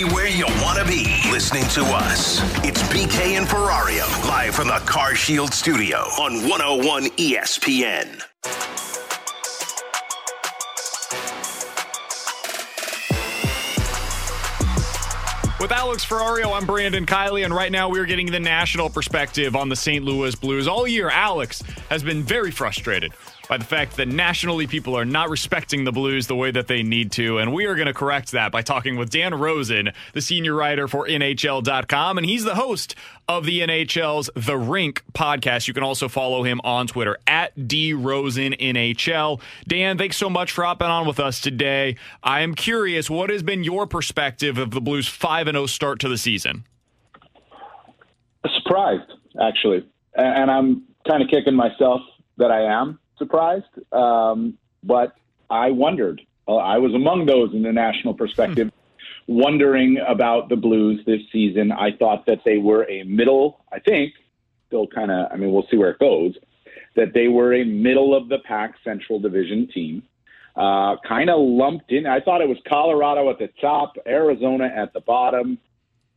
Where you want to be listening to us. It's BK and Ferrario, live from the CarShield studio on 101 ESPN. With Alex Ferrario, I'm Brandon Kiley, and right now we're getting the national perspective on the St. Louis Blues. All year, Alex has been very frustrated by the fact that nationally people are not respecting the Blues the way that they need to. And we are going to correct that by talking with Dan Rosen, the senior writer for NHL.com. And he's the host of the NHL's The Rink podcast. You can also follow him on Twitter at DRosenNHL. Dan, thanks so much for hopping on with us today. I am curious, what has been your perspective of the Blues 5 0 start to the season? Surprised, actually. And I'm kind of kicking myself that I am surprised, um, but I wondered. Uh, I was among those in the national perspective, hmm. wondering about the Blues this season. I thought that they were a middle, I think, still kind of, I mean, we'll see where it goes, that they were a middle of the pack Central Division team. Uh, kind of lumped in. I thought it was Colorado at the top, Arizona at the bottom,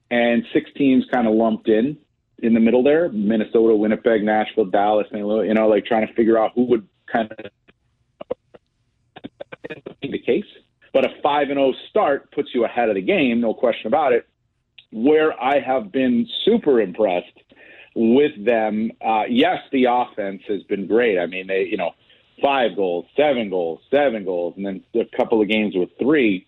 and six teams kind of lumped in in the middle there Minnesota, Winnipeg, Nashville, Dallas, St. Louis, you know, like trying to figure out who would kind of the case. But a 5 and 0 start puts you ahead of the game, no question about it. Where I have been super impressed with them, uh, yes, the offense has been great. I mean, they, you know, five goals, seven goals, seven goals, and then a couple of games with three.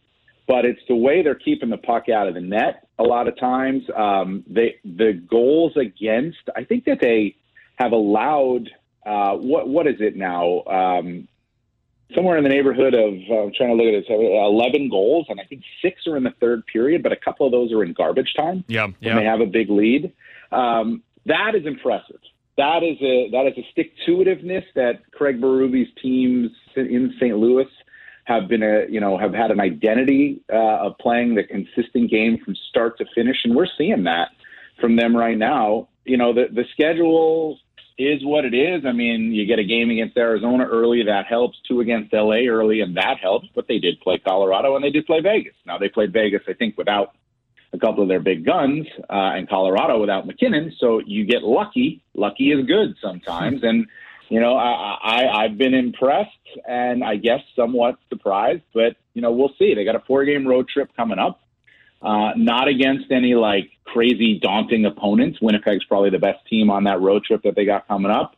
But it's the way they're keeping the puck out of the net a lot of times. Um, they the goals against, I think that they have allowed uh, what what is it now? Um, somewhere in the neighborhood of uh, I'm trying to look at it, 11 goals, and I think six are in the third period, but a couple of those are in garbage time. Yeah, yeah. When they have a big lead, um, that is impressive. That is a that is a stick to itiveness that Craig Berube's teams in St. Louis have been a you know have had an identity uh, of playing the consistent game from start to finish, and we're seeing that from them right now. You know the the schedule is what it is. I mean, you get a game against Arizona early, that helps. Two against LA early, and that helps. But they did play Colorado and they did play Vegas. Now they played Vegas, I think, without a couple of their big guns, uh, and Colorado without MacKinnon. So you get lucky. Lucky is good sometimes, and you know I, I I've been impressed and I guess somewhat surprised, but you know we'll see. They got a four game road trip coming up. Uh, not against any like crazy daunting opponents. Winnipeg's probably the best team on that road trip that they got coming up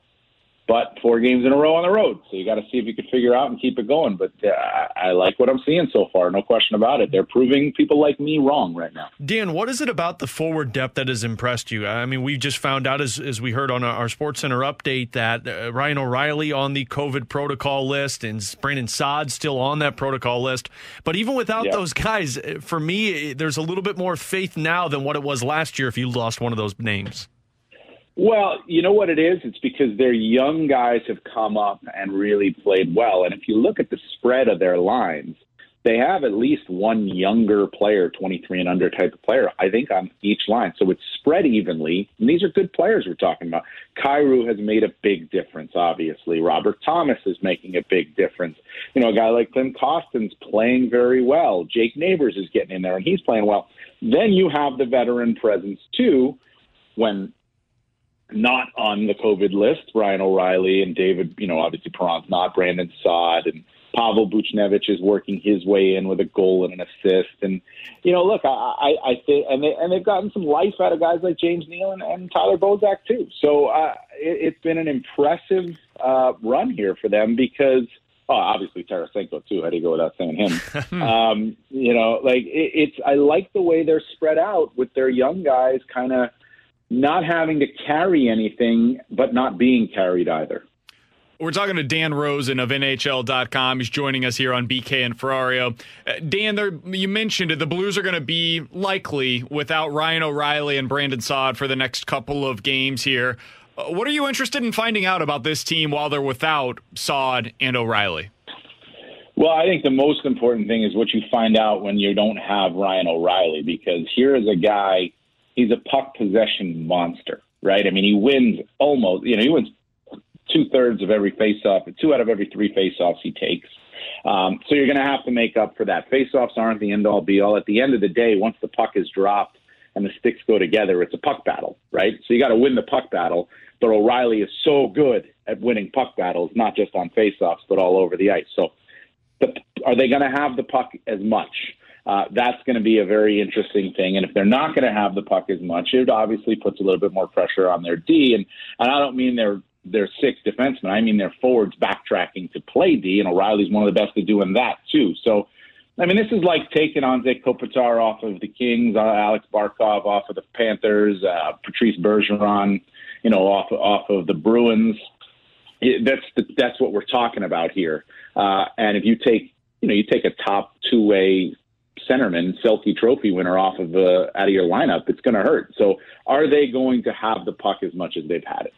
but four games in a row on the road. So you got to see if you can figure out and keep it going. But uh, I like what I'm seeing so far, no question about it. They're proving people like me wrong right now. Dan, what is it about the forward depth that has impressed you? I mean, we just found out, as, as we heard on our Sports Center update, that uh, Ryan O'Reilly on the COVID protocol list and Brandon Saad still on that protocol list. But even without those guys, uh, for me, there's a little bit more faith now than what it was last year if you lost one of those names. Well, you know what it is? It's because their young guys have come up and really played well. And if you look at the spread of their lines, they have at least one younger player, 23 and under type of player, I think, on each line. So it's spread evenly. And these are good players we're talking about. Kyrou has made a big difference, obviously. Robert Thomas is making a big difference. You know, a guy like Klim Kostin's playing very well. Jake Neighbors is getting in there and he's playing well. Then you have the veteran presence, too, when not on the COVID list. Ryan O'Reilly and David, you know, obviously Perron's not, Brandon Saad and Pavel Buchnevich is working his way in with a goal and an assist. And you know, look, I, I, I think, and they and they've gotten some life out of guys like James Neal and, and Tyler Bozak too. So uh, it, it's been an impressive uh, run here for them because. Oh, obviously Tarasenko too. How do you go without saying him? um, you know, like it, it's. I like the way they're spread out with their young guys, kind of not having to carry anything, but not being carried either. We're talking to Dan Rosen of NHL.com. He's joining us here on BK and Ferrario. Uh, Dan, there, you mentioned it. The Blues are going to be likely without Ryan O'Reilly and Brandon Saad for the next couple of games here. Uh, what are you interested in finding out about this team while they're without Saad and O'Reilly? Well, I think the most important thing is what you find out when you don't have Ryan O'Reilly, because here is a guy, he's a puck possession monster, right? I mean, he wins almost, you know, he wins two thirds of every faceoff, two out of every three faceoffs he takes. Um, so you're going to have to make up for that. Faceoffs aren't the end all be all. At the end of the day, once the puck is dropped and the sticks go together, it's a puck battle, right? So you got to win the puck battle. But O'Reilly is so good at winning puck battles, not just on faceoffs, but all over the ice. So the, are they going to have the puck as much? Uh, that's going to be a very interesting thing. And if they're not going to have the puck as much, it obviously puts a little bit more pressure on their D. And, and I don't mean they're their six defensemen. I mean their forwards backtracking to play D, and O'Reilly's one of the best at doing that too. So, I mean, this is like taking Anze Kopitar off of the Kings, uh, Alex Barkov off of the Panthers, uh, Patrice Bergeron, you know, off off of the Bruins. It, that's the, that's what we're talking about here. Uh, and if you take, you know, you take a top two way centerman, Selke Trophy winner off of uh, out of your lineup, it's going to hurt. So, are they going to have the puck as much as they've had it?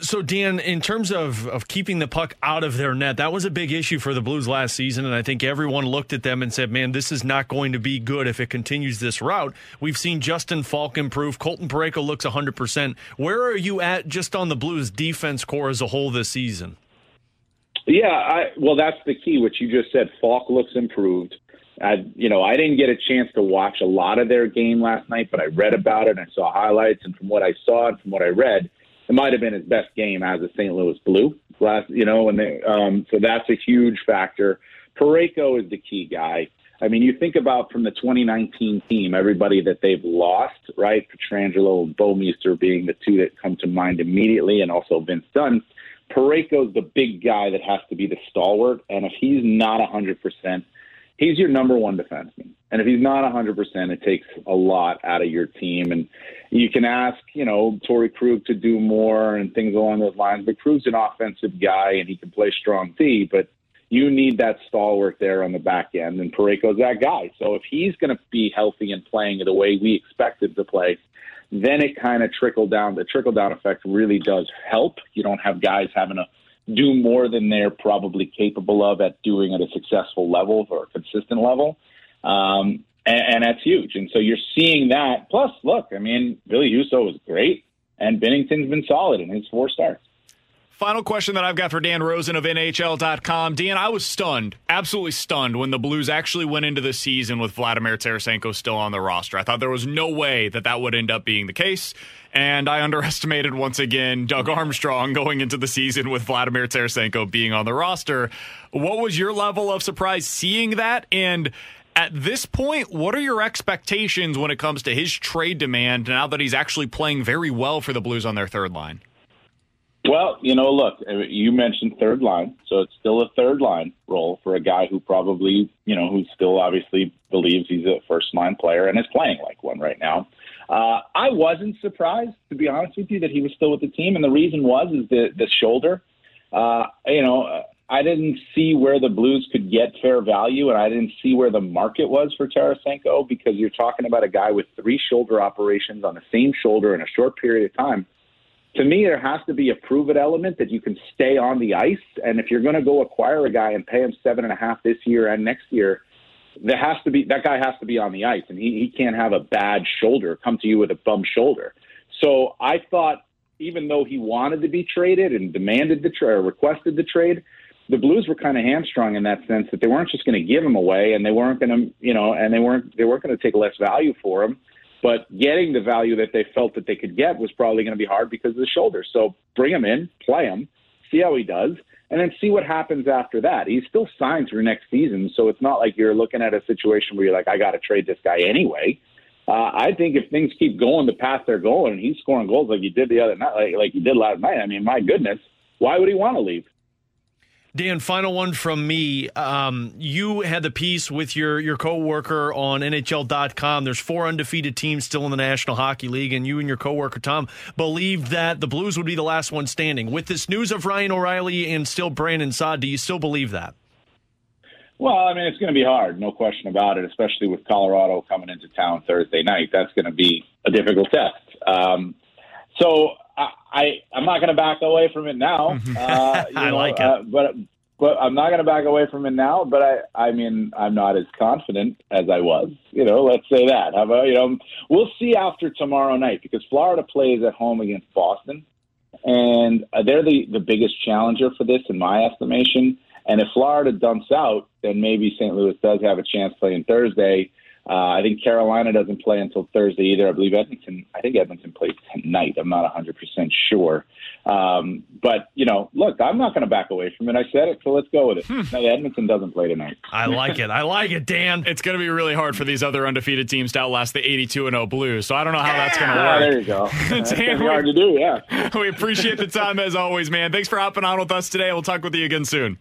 So, Dan, in terms of, of keeping the puck out of their net, that was a big issue for the Blues last season. And I think everyone looked at them and said, man, this is not going to be good if it continues this route. We've seen Justin Faulk improve. Colton Parayko looks 100%. Where are you at just on the Blues defense core as a whole this season? Yeah, I, well, that's the key, what you just said. Falk looks improved. I, you know, I didn't get a chance to watch a lot of their game last night, but I read about it and I saw highlights. And from what I saw and from what I read, it might have been his best game as a St. Louis Blue last, you know, and they, um, so that's a huge factor. Parayko is the key guy. I mean, you think about from the 2019 team, everybody that they've lost, right? Pietrangelo and Bouwmeester being the two that come to mind immediately, and also Vince Dunn. Parayko's the big guy that has to be the stalwart, and if he's not 100%, he's your number one defenseman. And if he's not 100%, it takes a lot out of your team. And you can ask, you know, Torey Krug to do more and things along those lines. But Krug's an offensive guy and he can play strong D, but you need that stalwart there on the back end. And Parayko's that guy. So if he's going to be healthy and playing the way we expect him to play, then it kind of trickle down. The trickle down effect really does help. You don't have guys having to do more than they're probably capable of at doing at a successful level or a consistent level. Um, and, and, that's huge. And so you're seeing that. Plus, look, I mean, Ville Husso was great, and Binnington's been solid in his four starts. Final question that I've got for Dan Rosen of NHL.com. Dan, I was stunned, absolutely stunned, when the Blues actually went into the season with Vladimir Tarasenko still on the roster. I thought there was no way that that would end up being the case. And I underestimated once again Doug Armstrong going into the season with Vladimir Tarasenko being on the roster. What was your level of surprise seeing that? And at this point, what are your expectations when it comes to his trade demand now that he's actually playing very well for the Blues on their third line? Well, you know, look, you mentioned third line, so it's still a third line role for a guy who probably, you know, who still obviously believes he's a first line player and is playing like one right now. Uh, I wasn't surprised, to be honest with you, that he was still with the team, and the reason was is the the shoulder. Uh, you know, I didn't see where the Blues could get fair value, and I didn't see where the market was for Tarasenko because you're talking about a guy with three shoulder operations on the same shoulder in a short period of time to me, there has to be a prove it element that you can stay on the ice. And if you're going to go acquire a guy and pay him seven and a half this year and next year, there has to be that guy has to be on the ice, and he, he can't have a bad shoulder come to you with a bum shoulder. So I thought, even though he wanted to be traded and demanded the trade or requested the trade, the Blues were kind of hamstrung in that sense that they weren't just going to give him away, and they weren't going to, you know, and they weren't they weren't going to take less value for him. But getting the value that they felt that they could get was probably going to be hard because of the shoulder. So bring him in, play him, see how he does, and then see what happens after that. He's still signed through next season, so it's not like you're looking at a situation where you're like, I got to trade this guy anyway. Uh, I think if things keep going the path they're going, and he's scoring goals like he did the other night, like, like he did last night, I mean, my goodness, why would he want to leave? Dan, final one from me. Um, you had the piece with your your coworker on NHL.com. There's four undefeated teams still in the National Hockey League, and you and your coworker Tom believed that the Blues would be the last one standing. With this news of Ryan O'Reilly and still Brandon Saad, do you still believe that? Well, I mean, it's going to be hard, no question about it, especially with Colorado coming into town Thursday night. That's going to be a difficult test. Um, so I, I am not going to back away from it now. Uh, I know, like it, uh, but but I'm not going to back away from it now. But I I mean I'm not as confident as I was. You know, let's say that. How about you know we'll see after tomorrow night because Florida plays at home against Boston, and uh, they're the the biggest challenger for this in my estimation. And if Florida dumps out, then maybe St. Louis does have a chance playing Thursday. Uh, I think Carolina doesn't play until Thursday either. I believe Edmonton. I think Edmonton plays tonight. I'm not 100 percent sure. Um, but you know, look, I'm not going to back away from it. I said it, so let's go with it. Hmm. No, Edmonton doesn't play tonight. I like it. I like it, Dan. It's going to be really hard for these other undefeated teams to outlast the 82 and 0 Blues. So I don't know how that's going to Ah, work. there you go. That's gonna be hard to do. Yeah. we appreciate the time as always, man. Thanks for hopping on with us today. We'll talk with you again soon.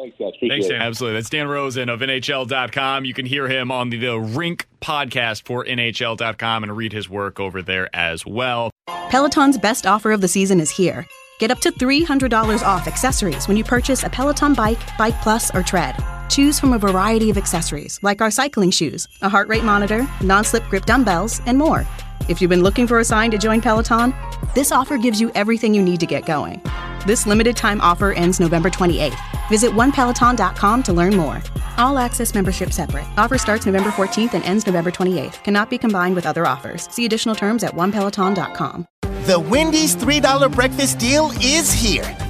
Thanks, guys. Appreciate Thanks, it. Dan. Absolutely. That's Dan Rosen of NHL.com. You can hear him on the, the Rink podcast for NHL.com and read his work over there as well. Peloton's best offer of the season is here. Get up to $300 off accessories when you purchase a Peloton bike, Bike Plus, or Tread. Choose from a variety of accessories like our cycling shoes, a heart rate monitor, non slip grip dumbbells, and more. If you've been looking for a sign to join Peloton, this offer gives you everything you need to get going. This limited time offer ends November 28th. Visit onepeloton.com to learn more. All access membership separate. Offer starts November 14th and ends November 28th. Cannot be combined with other offers. See additional terms at onepeloton.com. The Wendy's $3 breakfast deal is here.